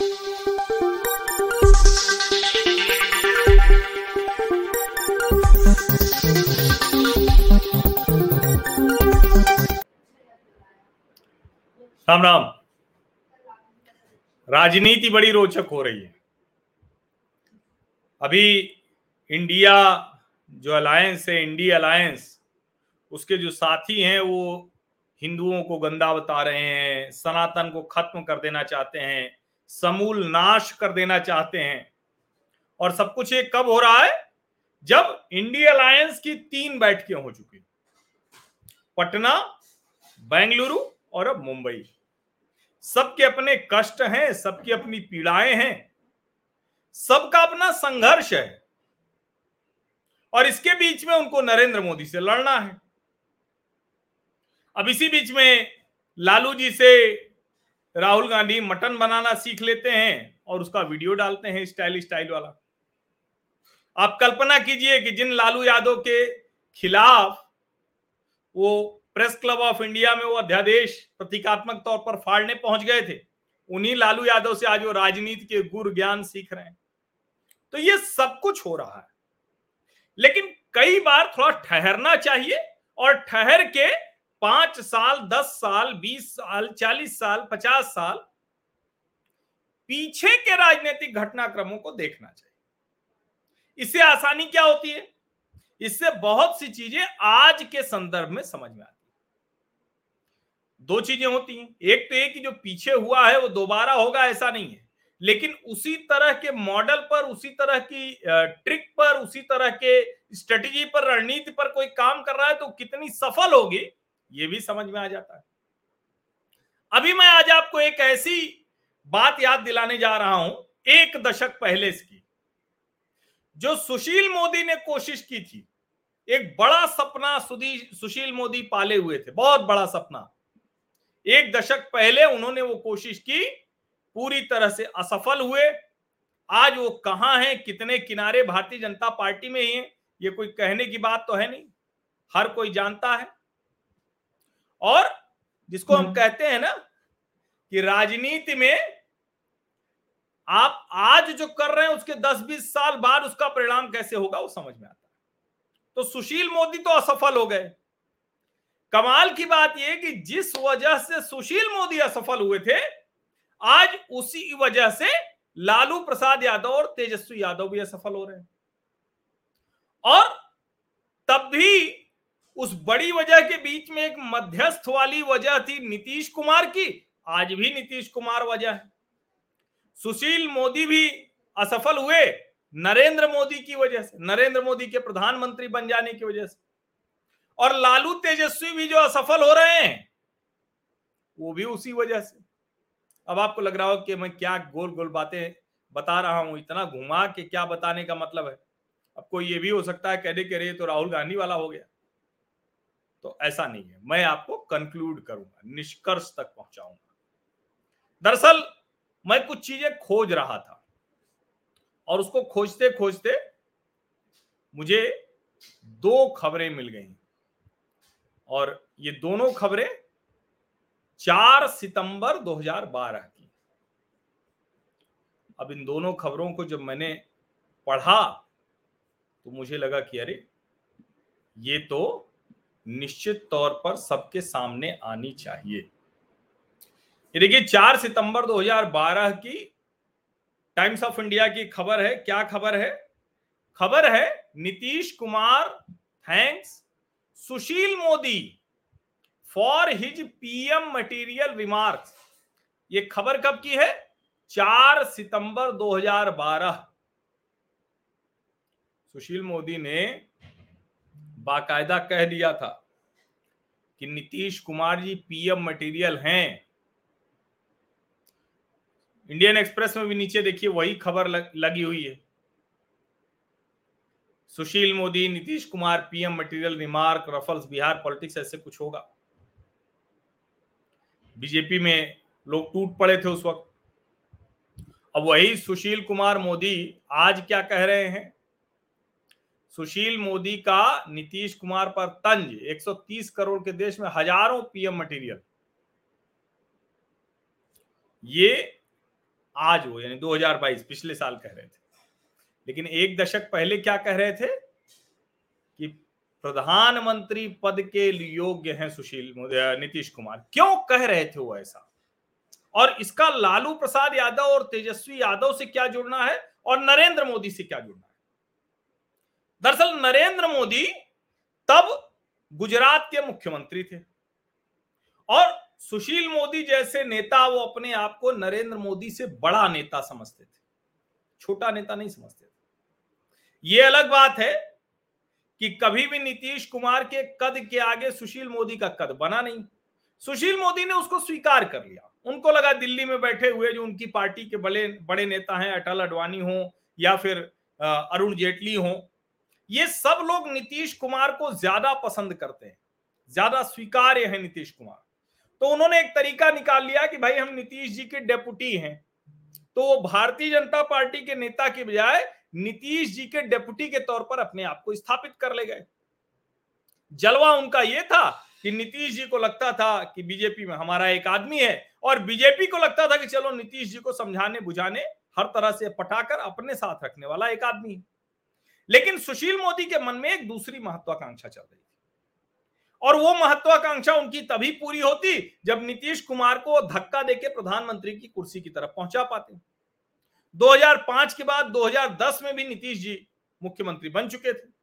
राम राम। राजनीति बड़ी रोचक हो रही है। अभी इंडिया जो अलायंस है इंडिया अलायंस उसके जो साथी हैं, वो हिंदुओं को गंदा बता रहे हैं, सनातन को खत्म कर देना चाहते हैं। समूल नाश कर देना चाहते हैं। और सब कुछ ये कब हो रहा है? जब इंडिया अलायंस की तीन बैठकें हो चुकी। पटना, बेंगलुरु और अब मुंबई। सबके अपने कष्ट हैं, सबकी अपनी पीड़ाएँ हैं। सबका अपना संघर्ष है। और इसके बीच में उनको नरेंद्र मोदी से लड़ना है। अब इसी बीच में लालू जी से राहुल गांधी मटन बनाना सीख लेते हैं और उसका वीडियो डालते हैं स्टाइल स्टाइल वाला। आप कल्पना कीजिए कि जिन लालू यादव के खिलाफ वो प्रेस क्लब ऑफ़ इंडिया में वो अध्यादेश प्रतीकात्मक तौर पर फाड़ने पहुँच गए थे, उन्हीं लालू यादव से आज वो राजनीति के गुर ज्ञान सीख रहे हैं। तो ये सब कुछ हो रहा है। लेकिन कई बार थोड़ा ठहरना चाहिए और ठहर के पाँच साल, दस साल, बीस साल, चालीस साल, पचास साल, पीछे के राजनीतिक घटनाक्रमों को देखना चाहिए। इससे आसानी क्या होती है? इससे बहुत सी चीज़ें आज के संदर्भ में समझ में आती है। दो चीज़ें होती हैं। एक तो ये कि जो पीछे हुआ है, वो दोबारा होगा, ऐसा नहीं है। लेकिन उसी तरह के मॉडल पर, उसी तरह की ट्रिक पर, उसी तरह के स्ट्रेटेजी पर, रणनीति पर कोई काम कर रहा है तो कितनी सफल होगी ये भी समझ में आ जाता है। अभी मैं आज आपको एक ऐसी बात याद दिलाने जा रहा हूँ, एक दशक पहले इसकी, जो सुशील मोदी ने कोशिश की थी। एक बड़ा सपना सुशील मोदी पाले हुए थे, बहुत बड़ा सपना। एक दशक पहले उन्होंने वो कोशिश की, पूरी तरह से असफल हुए। आज वो कहाँ हैं, कितने किनारे भारतीय जनता पार्टी में ही हैं, ये कोई कहने की बात तो है नहीं। हर कोई जानता है। और जिसको हम हम्म। कहते हैं ना कि राजनीति में आप आज जो कर रहे हैं उसके 10-20 साल बाद उसका परिणाम कैसे होगा वो समझ में आता है। तो सुशील मोदी तो असफल हो गए। कमाल की बात यह कि जिस वजह से सुशील मोदी असफल हुए थे आज उसी वजह से लालू प्रसाद यादव और तेजस्वी यादव भी असफल हो रहे हैं। और तब भी उस बड़ी वजह के बीच में एक मध्यस्थ वाली वजह थी नीतीश कुमार की। आज भी नीतीश कुमार वजह है। सुशील मोदी भी असफल हुए नरेंद्र मोदी की वजह से, नरेंद्र मोदी के प्रधानमंत्री बन जाने की वजह से। और लालू तेजस्वी भी जो असफल हो रहे हैं, वो भी उसी वजह से। अब आपको लग रहा हो कि मैं क्या गोल गोल बातें बता रहा हूँ, इतना घुमा के क्या बताने का मतलब है। अब कोई ये भी हो सकता है कहने के रहे तो राहुल गांधी वाला हो गया। तो ऐसा नहीं है। मैं आपको कंक्लूड करूँगा, निष्कर्ष तक पहुंचाऊँगा। दरअसल, मैं कुछ चीज़ें खोज रहा था और उसको खोजते खोजते मुझे दो खबरें मिल गई। और ये दोनों खबरें चार सितंबर 2012 की। अब इन दोनों खबरों को जब मैंने पढ़ा तो मुझे लगा कि अरे, ये तो निश्चित तौर पर सबके सामने आनी चाहिए। देखिए, चार सितंबर 2012 की टाइम्स ऑफ़ इंडिया की खबर है। क्या खबर है? खबर है, Nitish Kumar, thanks, Sushil Modi for his PM material remarks ये खबर कब की है? चार सितंबर 2012 सुशील मोदी ने बाकायदा कह दिया था कि नीतीश कुमार जी पीएम मटेरियल हैं। इंडियन एक्सप्रेस में भी नीचे देखिए, वही खबर लगी हुई है। Sushil Modi, Nitish Kumar, PM material, remark, ruffles, Bihar politics, ऐसे कुछ होगा। बीजेपी में लोग टूट पड़े थे उस वक्त। अब वही सुशील कुमार मोदी आज क्या कह रहे हैं? सुशील मोदी का नीतीश कुमार पर तंज 130 करोड़ के देश में हज़ारों पीएम मटेरियल। ये आज वो यानी 2022 पिछले साल कह रहे थे। लेकिन एक दशक पहले क्या कह रहे थे? कि प्रधानमंत्री पद के योग्य हैं सुशील नीतीश कुमार। क्यों कह रहे थे वो ऐसा? और इसका लालू प्रसाद यादव और तेजस्वी यादव से क्या जुड़ना है? और नरेंद्र मोदी से क्या जुड़ना है? दरअसल नरेंद्र मोदी तब गुजरात के मुख्यमंत्री थे। और सुशील मोदी जैसे नेता वो अपने आप को नरेंद्र मोदी से बड़ा नेता समझते थे। छोटा नेता नहीं समझते थे। ये अलग बात है कि कभी भी नीतीश कुमार के कद के आगे सुशील मोदी का कद बना नहीं। सुशील मोदी ने उसको स्वीकार कर लिया। उनको लगा दिल्ली में बैठे हुए जो उनकी पार्टी के बड़े बड़े नेता हैं, अटल अडवाणी हो या फिर अरुण जेटली हो ये सब लोग नीतीश कुमार को ज़्यादा पसंद करते हैं। ज़्यादा स्वीकार्य है नीतीश कुमार। तो उन्होंने एक तरीका निकाल लिया कि भाई हम नीतीश जी के डेपुटी हैं। तो वो भारतीय जनता पार्टी के नेता के बजाय नीतीश जी के डेपुटी के तौर पर अपने आप को स्थापित कर ले गए। जलवा उनका यह था कि नीतीश जी को लगता था कि बीजेपी में हमारा एक आदमी है और बीजेपी को लगता था कि चलो नीतीश जी को समझाने बुझाने हर तरह से पटाकर अपने साथ रखने वाला एक आदमी है। लेकिन सुशील मोदी के मन में एक दूसरी महत्वाकांक्षा चल रही थी। और वो महत्वाकांक्षा उनकी तभी पूरी होती जब नीतीश कुमार को धक्का देके प्रधानमंत्री की कुर्सी की तरफ़ पहुँचा पाते। 2005 के बाद 2010 में भी नीतीश जी मुख्यमंत्री बन चुके थे।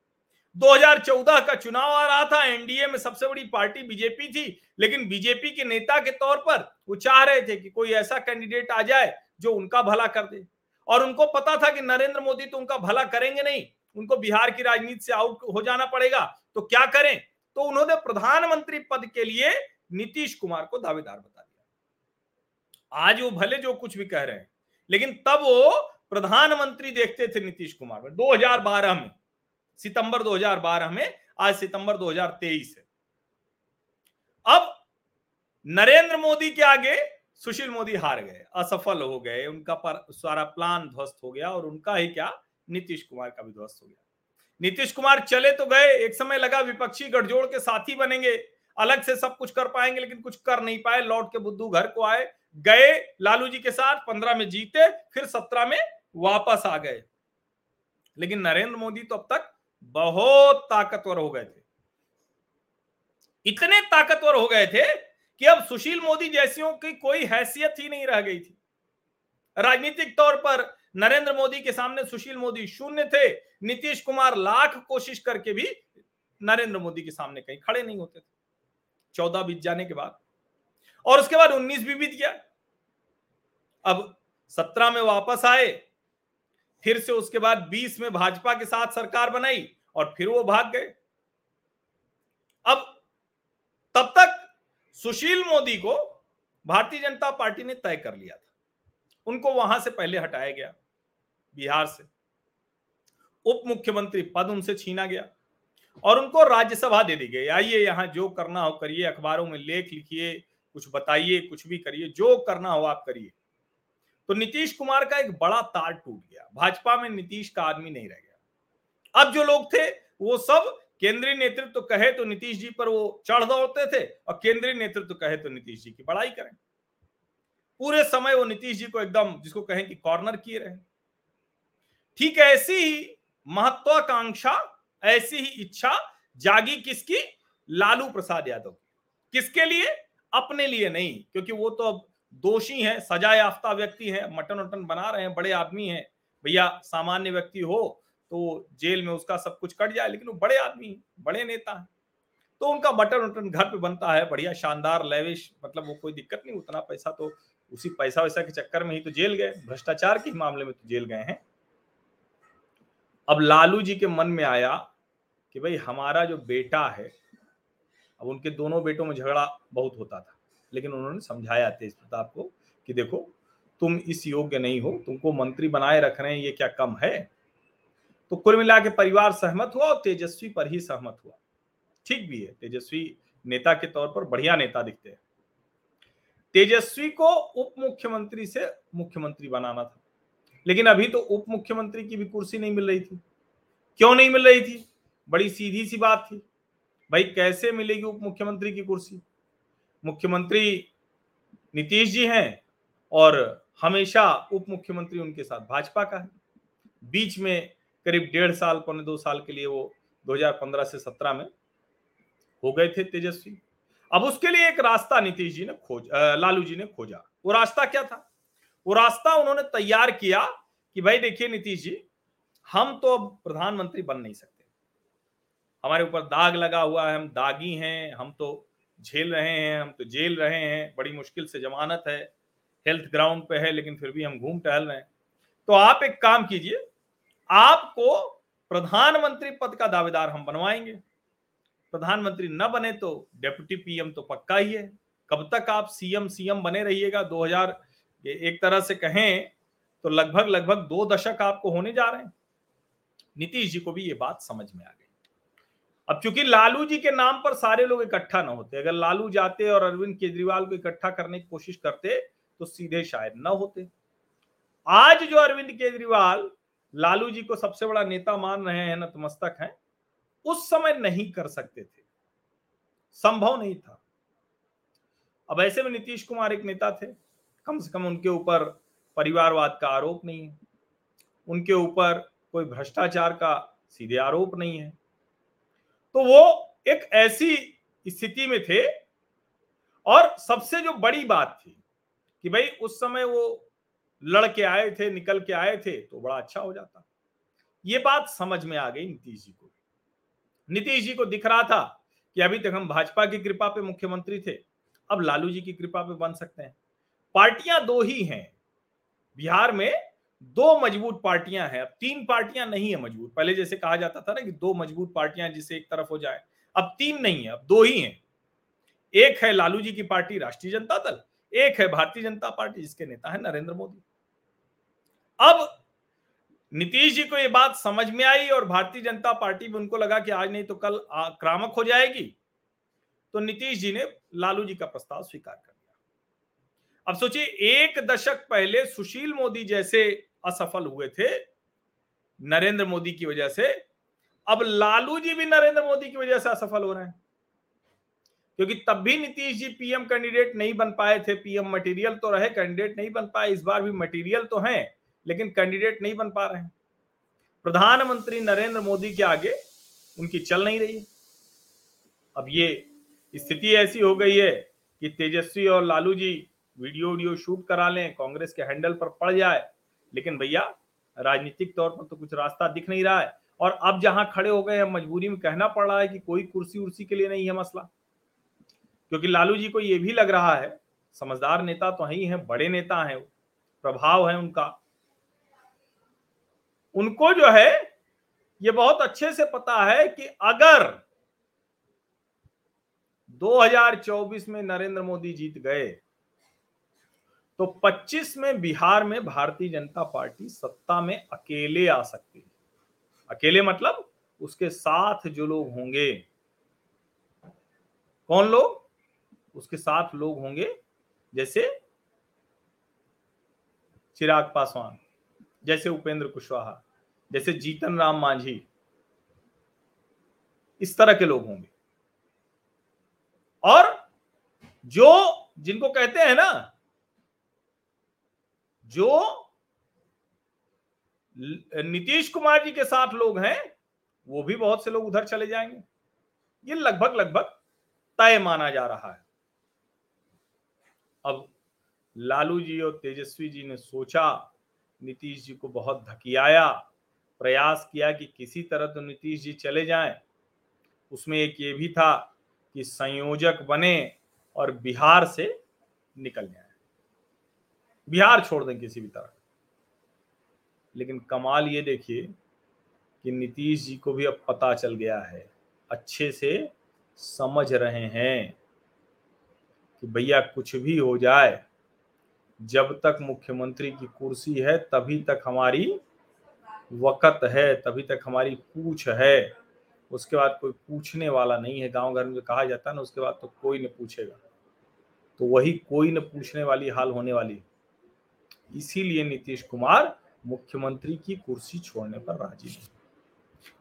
2014 का चुनाव आ रहा था, एनडीए में सबसे बड़ी पार्टी बीजेपी थी, लेकिन बीजेपी के नेता के तौर पर वो चाह रहे थे कि कोई ऐसा कैंडिडेट आ जाए जो उनका भला कर दे। और उनको पता था कि नरेंद्र मोदी तो उनका भला करेंगे नहीं उनको बिहार की राजनीति से आउट हो जाना पड़ेगा। तो क्या करें? तो उन्होंने प्रधानमंत्री पद के लिए नीतीश कुमार को दावेदार बता दिया। आज वो भले जो कुछ भी कह रहे हैं, लेकिन तब वो प्रधानमंत्री देखते थे नीतीश कुमार में 2012 में, सितंबर 2012 में, आज सितंबर 2023 है। अब नरेंद्र मोदी के आगे सुशील मोदी हार गए, असफल हो गए, उनका पर सारा प्लान ध्वस्त हो गया और उनका ही क्या नीतीश कुमार का भी ध्वस्त हो गया। नीतीश कुमार चले तो गए, एक समय लगा विपक्षी गठजोड़ के साथी बनेंगे, अलग से सब कुछ कर पाएँगे, लेकिन कुछ कर नहीं पाए, लौट के बुद्धू घर को आए, गए लालू जी के साथ, पंद्रह में जीते, फिर सत्रह में वापस आ गए। लेकिन नरेंद्र मोदी तो अब तक बहुत ताकतवर हो गए थे। इतने ताकतवर हो गए थे कि अब सुशील मोदी जैसियों की कोई हैसियत ही नहीं रह गई थी। राजनीतिक तौर पर नरेंद्र मोदी के सामने सुशील मोदी शून्य थे, नीतीश कुमार लाख कोशिश करके भी नरेंद्र मोदी के सामने कहीं खड़े नहीं होते थे। चौदह बीत जाने के बाद। और उसके बाद उन्नीस भी बीत गया। अब सत्रह में वापस आए, फिर से उसके बाद बीस में भाजपा के साथ सरकार बनाई और फिर वो भाग गए। अब तब तक सुशील मोदी को भारतीय जनता पार्टी ने तय कर लिया था। उनको वहाँ से पहले हटाया गया। बिहार से। उप मुख्यमंत्री पद उनसे छीना गया और उनको राज्यसभा दे दी गई। आइए यहाँ जो करना हो करिए, अखबारों में लेख लिखिए, कुछ बताइए, कुछ भी करिए, जो करना हो आप करिए। तो नीतीश कुमार का एक बड़ा तार टूट गया। भाजपा में नीतीश का आदमी नहीं रह गया। अब जो लोग थे, वो सब केंद्रीय नेतृत्व तो कहे तो नीतीश जी पर वो चढ़ दौड़ते थे और केंद्रीय नेतृत्व तो कहे तो नीतीश जी की बड़ाई करें। पूरे समय वो नीतीश जी को एकदम जिसको कहें कि कॉर्नर किए रहे। ठीक ऐसी ही महत्वाकांक्षा, ऐसी ही इच्छा जागी किसकी? लालू प्रसाद यादव किसके लिए? अपने लिए नहीं, क्योंकि वो तो अब दोषी हैं, सजा याफ्ता व्यक्ति है, मटन वटन बना रहे हैं, बड़े आदमी हैं। भैया, सामान्य व्यक्ति हो तो जेल में उसका सब कुछ कट जाए, लेकिन वो बड़े आदमी, बड़े नेता हैं। तो उनका बटन वटन घर पे बनता है, बढ़िया, शानदार, लेविश मतलब वो कोई दिक्कत नहीं, उतना पैसा तो उसी पैसा वैसा के चक्कर में ही तो जेल गए, भ्रष्टाचार के मामले में तो जेल गए हैं। अब लालू जी के मन में आया कि भाई हमारा जो बेटा है, अब उनके दोनों बेटों में झगड़ा बहुत होता था, लेकिन उन्होंने समझाया तेज प्रताप को कि देखो, तुम इस योग्य नहीं हो, तुमको मंत्री बनाए रख रहे हैं, ये क्या कम है? तो कुल मिला के परिवार सहमत हुआ और तेजस्वी पर ही सहमत हुआ। ठीक भी है, तेजस्वी नेता के तौर पर बढ़िया नेता दिखते हैं। तेजस्वी को उप मुख्यमंत्री से मुख्यमंत्री बनाना था। लेकिन अभी तो उप मुख्यमंत्री की भी कुर्सी नहीं मिल रही थी। क्यों नहीं मिल रही थी? बड़ी सीधी सी बात थी। भाई, कैसे मिलेगी उप मुख्यमंत्री की कुर्सी? मुख्यमंत्री नीतीश जी हैं और हमेशा उप मुख्यमंत्री उनके साथ भाजपा का है। बीच में करीब डेढ़ साल, पौने दो साल के लिए वो 2015 से 17 में हो गए थे तेजस्वी। अब उसके लिए एक रास्ता नीतीश जी ने खोज लालू जी ने खोजा। वो रास्ता क्या था? वो रास्ता उन्होंने तैयार किया कि भाई देखिए नीतीश जी, हम तो अब प्रधानमंत्री बन नहीं सकते। हमारे ऊपर दाग लगा हुआ है, हम दागी हैं, हम तो झेल रहे हैं, हम तो जेल रहे हैं, बड़ी मुश्किल से जमानत है, हेल्थ ग्राउंड पे है, लेकिन फिर भी हम घूम टहल रहे हैं। तो आप एक काम कीजिए, आपको प्रधानमंत्री पद का दावेदार हम बनवाएँगे। प्रधानमंत्री न बने तो डेप्यूटी पीएम तो पक्का ही है। कब तक आप सीएम सीएम बने रहिएगा? 2000 एक तरह से कहें तो लगभग लगभग दो दशक आपको होने जा रहे हैं। नीतीश जी को भी ये बात समझ में आ गई। अब चूँकि लालू जी के नाम पर सारे लोग इकट्ठा ना होते, अगर लालू जाते और अरविंद केजरीवाल को इकट्ठा करने की कोशिश करते तो सीधे शायद न होते। आज जो अरविंद केजरीवाल लालू जी को सबसे बड़ा नेता मान रहे हैं, नतमस्तक हैं, उस समय नहीं कर सकते थे। संभव नहीं था। अब ऐसे में नीतीश कुमार एक नेता थे। कम से कम उनके ऊपर परिवारवाद का आरोप नहीं है। उनके ऊपर कोई भ्रष्टाचार का सीधे आरोप नहीं है। तो वो एक ऐसी स्थिति में थे और सबसे जो बड़ी बात थी कि भाई उस समय वो लड़के आए थे, निकल के आए थे तो बड़ा अच्छा हो जाता। ये बात समझ में आ गई नीतीश जी को। नीतीश जी को दिख रहा था कि अभी तक हम भाजपा की कृपा पे मुख्यमंत्री थे, अब लालू जी की कृपा पे बन सकते हैं। पार्टियाँ दो ही हैं। बिहार में दो मज़बूत पार्टियाँ हैं। अब तीन पार्टियाँ नहीं है मज़बूत। पहले जैसे कहा जाता था ना कि दो मज़बूत पार्टियाँ जिसे एक तरफ़ हो जाए। अब तीन नहीं है, अब दो ही हैं। एक है लालू जी की पार्टी, राष्ट्रीय जनता दल। एक है भारतीय जनता पार्टी, जिसके नेता है नरेंद्र मोदी। अब नीतीश जी को यह बात समझ में आई और भारतीय जनता पार्टी भी उनको लगा कि आज नहीं तो कल आक्रामक हो जाएगी। तो नीतीश जी ने लालू जी का प्रस्ताव स्वीकार कर अब सोचिए, एक दशक पहले सुशील मोदी जैसे असफल हुए थे, नरेंद्र मोदी की वजह से, अब लालू जी भी नरेंद्र मोदी की वजह से असफल हो रहे हैं। क्योंकि तब भी नीतीश जी पीएम कैंडिडेट नहीं बन पाए थे, पीएम मटेरियल तो रहे, कैंडिडेट नहीं बन पाए, इस बार भी मटेरियल तो हैं, लेकिन कैंडिडेट नहीं बन पा रहे हैं। प्रधानमंत्री नरेंद्र मोदी के आगे उनकी चल नहीं रही अब ये स्थिति ऐसी हो गई है कि तेजस्वी और Lalu ji video video shoot करा लें, कांग्रेस के हैंडल पर पड़ जाए। लेकिन भैया, राजनीतिक तौर पर तो कुछ रास्ता दिख नहीं रहा है। और अब जहाँ खड़े हो गए मजबूरी में कहना पड़ रहा है कि कोई कुर्सी उर्सी के लिए नहीं है मसला। क्योंकि लालू जी को यह भी लग रहा है, समझदार नेता तो ही है बड़े नेता हैं, प्रभाव है उनका। उनको जो है, ये बहुत अच्छे से पता है कि अगर 2024 में नरेंद्र मोदी जीत गए तो 25 में बिहार में भारतीय जनता पार्टी सत्ता में अकेले आ सकती है। अकेले मतलब उसके साथ जो लोग होंगे। कौन लोग? उसके साथ लोग होंगे, जैसे चिराग पासवान, जैसे उपेंद्र कुशवाहा, जैसे जीतन राम मांझी, इस तरह के लोग होंगे। और जो जिनको कहते हैं ना जो नीतीश कुमार जी के साथ लोग हैं, वो भी बहुत से लोग उधर चले जाएँगे। ये लगभग लगभग तय माना जा रहा है। अब लालू जी और तेजस्वी जी ने सोचा, नीतीश जी को बहुत धकियाया प्रयास किया कि किसी तरह तो नीतीश जी चले जाएँ। उसमें एक ये भी था कि संयोजक बने और बिहार से निकल जाए। बिहार छोड़ दें किसी भी तरह। लेकिन कमाल ये देखिए कि नीतीश जी को भी अब पता चल गया है, अच्छे से समझ रहे हैं कि भैया कुछ भी हो जाए, जब तक मुख्यमंत्री की कुर्सी है तभी तक हमारी वक़्त है, तभी तक हमारी पूछ है। उसके बाद कोई पूछने वाला नहीं है, गाँव घर में कहा जाता है ना, उसके बाद तो कोई न पूछेगा। तो वही कोई न पूछने वाली हाल होने वाली इसीलिए नीतीश कुमार मुख्यमंत्री की कुर्सी छोड़ने पर राज़ी नहीं।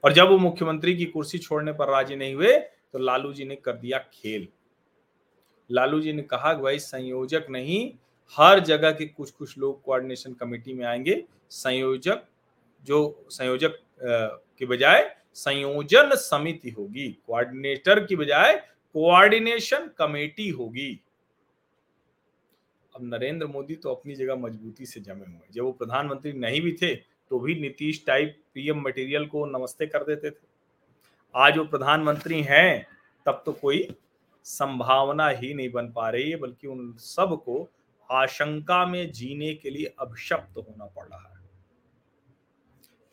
और जब वो मुख्यमंत्री की कुर्सी छोड़ने पर राज़ी नहीं हुए तो लालू जी ने कर दिया खेल। लालू जी ने कहा भाई, संयोजक नहीं, हर जगह के कुछ कुछ लोग कोऑर्डिनेशन कमेटी में आएँगे। संयोजक, जो संयोजक के बजाय संयोजन समिति होगी। कोऑर्डिनेटर की बजाय कोऑर्डिनेशन कमेटी होगी। अब नरेंद्र मोदी तो अपनी जगह मजबूती से जमे हुए जब वो प्रधानमंत्री नहीं भी थे तो भी नीतीश टाइप पीएम मटेरियल को नमस्ते कर देते थे। आज वो प्रधानमंत्री हैं, तब तो कोई संभावना ही नहीं बन पा रही है, बल्कि उन सबको आशंका में जीने के लिए अभिशप्त होना पड़ रहा है।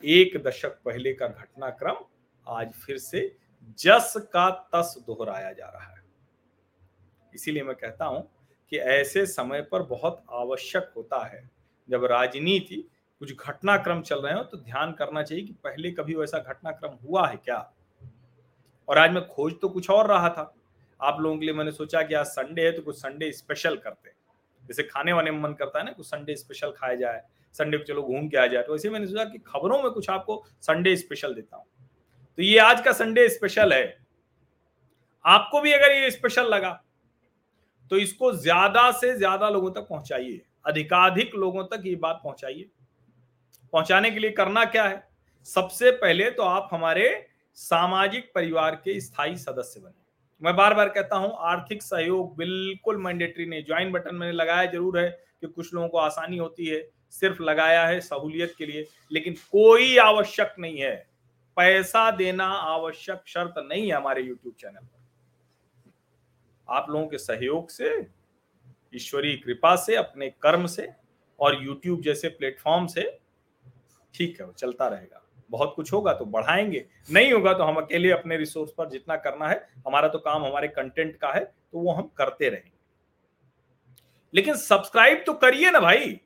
एक दशक पहले का घटनाक्रम आज फिर से जस का तस दोहराया जा रहा है। इसीलिए मैं कहता हूँ कि ऐसे समय पर बहुत आवश्यक होता है। जब राजनीति, कुछ घटनाक्रम चल रहे हो तो ध्यान करना चाहिए कि पहले कभी वैसा घटनाक्रम हुआ है क्या? और आज मैं खोज तो कुछ और रहा था। आप लोगों के लिए मैंने सोचा कि आज संडे है तो कुछ संडे स्पेशल करते जैसे खाने वाने में मन करता है ना, कुछ संडे स्पेशल खाया जाए, संडे को चलो घूम के आ जाए तो वैसे मैंने सोचा कि खबरों में कुछ आपको संडे स्पेशल देता हूँ। तो ये आज का संडे स्पेशल है। आपको भी अगर ये स्पेशल लगा तो इसको ज़्यादा से ज़्यादा लोगों तक पहुंचाइए। अधिकाधिक लोगों तक ये बात पहुंचाइए। पहुँचाने के लिए करना क्या है? सबसे पहले तो आप हमारे सामाजिक परिवार के स्थायी सदस्य बने। मैं बार बार कहता हूँ, आर्थिक सहयोग बिल्कुल मैंडेटरी नहीं। ज्वाइन बटन मैंने लगाया ज़रूर है कि कुछ लोगों को आसानी होती है, सिर्फ़ लगाया है सहूलियत के लिए, लेकिन कोई आवश्यक नहीं है। पैसा देना आवश्यक शर्त नहीं है हमारे यूट्यूब चैनल पर। आप लोगों के सहयोग से, ईश्वरीय कृपा से, अपने कर्म से और यूट्यूब जैसे प्लेटफॉर्म से ठीक है, वो चलता रहेगा। बहुत कुछ होगा तो बढ़ाएँगे, नहीं होगा तो हम अकेले अपने रिसोर्स पर जितना करना है, हमारा तो काम हमारे कंटेंट का है तो वो हम करते रहेंगे। लेकिन सब्सक्राइब तो करिए ना भाई।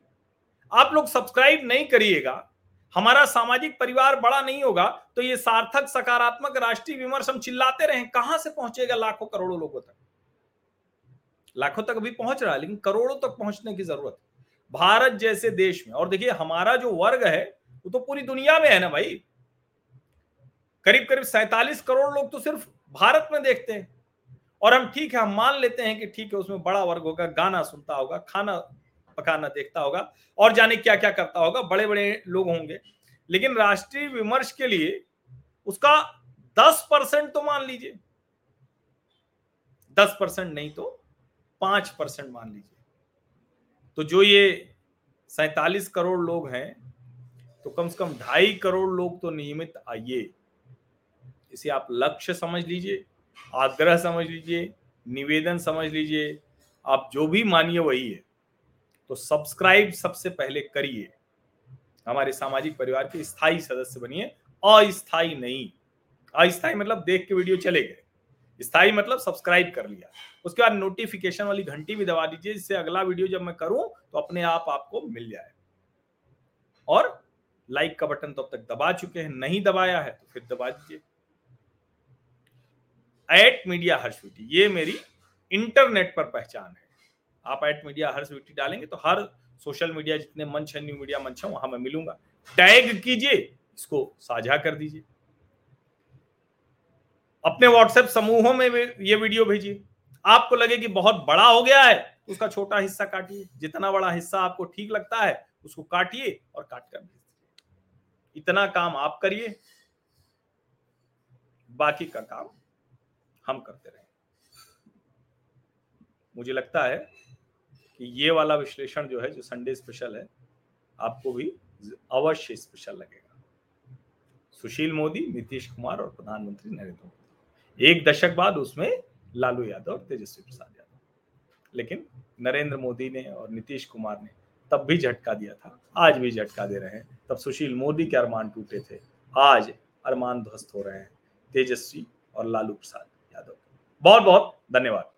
आप लोग सब्सक्राइब नहीं करिएगा, हमारा सामाजिक परिवार बड़ा नहीं होगा तो ये सार्थक, सकारात्मक, राष्ट्रीय विमर्श हम चिल्लाते रहे, कहाँ से पहुंचेगा लाखों करोड़ों लोगों तक? लाखों तक अभी पहुँच रहा है, लेकिन करोड़ों तक पहुँचने की ज़रूरत है। भारत जैसे देश में, और देखिए हमारा जो वर्ग है, वो तो पूरी दुनिया में है ना भाई? करीब करीब सैतालीस करोड़ लोग तो सिर्फ़ भारत में देखते हैं। और हम ठीक है, हम मान लेते हैं कि ठीक है, उसमें बड़ा वर्ग होगा, गाना सुनता होगा, खाना पकाना देखता होगा, और जाने क्या क्या करता होगा बड़े बड़े लोग होंगे। लेकिन राष्ट्रीय विमर्श के लिए उसका दस परसेंट तो मान लीजिए। दस परसेंट नहीं तो पाँच परसेंट मान लीजिए। तो जो ये सैतालीस करोड़ लोग हैं तो कम से कम ढाई करोड़ लोग तो नियमित आइए। इसे आप लक्ष्य समझ लीजिए, आग्रह समझ लीजिए, निवेदन समझ लीजिए। आप जो भी मानिए वही है। तो सब्सक्राइब सबसे पहले करिए। हमारे सामाजिक परिवार के स्थायी सदस्य बनिए। अस्थाई नहीं। अस्थाई मतलब देख के वीडियो चले गए। स्थायी मतलब सब्सक्राइब कर लिया। उसके बाद नोटिफिकेशन वाली घंटी भी दबा दीजिए, जिससे अगला वीडियो जब मैं करूँ तो अपने आप आपको मिल जाए। और लाइक का बटन तो अब तक दबा चुके हैं, नहीं दबाया है तो फिर दबा दीजिए। एट मीडिया हर्षविटी ये मेरी इंटरनेट पर पहचान है। आप एट मीडिया हर्षविटी डालेंगे तो हर सोशल मीडिया जितने मंच है न्यू मीडिया मंच है, वहाँ मैं मिलूँगा। टैग कीजिए, इसको साझा कर दीजिए। अपने व्हाट्सएप समूहों में ये वीडियो भेजिए। आपको लगे कि बहुत बड़ा हो गया है, उसका छोटा हिस्सा काटिए। जितना बड़ा हिस्सा आपको ठीक लगता है, उसको काटिए और काट कर भेजिए। इतना काम आप करिए, बाकी का काम हम करते रहे। मुझे लगता है कि ये वाला विश्लेषण जो है, जो संडे स्पेशल है, आपको भी अवश्य स्पेशल लगेगा। सुशील मोदी, नीतीश कुमार और प्रधानमंत्री नरेंद्र मोदी। एक दशक बाद उसमें लालू यादव और तेजस्वी प्रसाद यादव। लेकिन नरेंद्र मोदी ने और नीतीश कुमार ने तब भी झटका दिया था, आज भी झटका दे रहे हैं। तब सुशील मोदी के अरमान टूटे थे, आज अरमान ध्वस्त हो रहे हैं तेजस्वी और लालू प्रसाद यादव। बहुत बहुत धन्यवाद।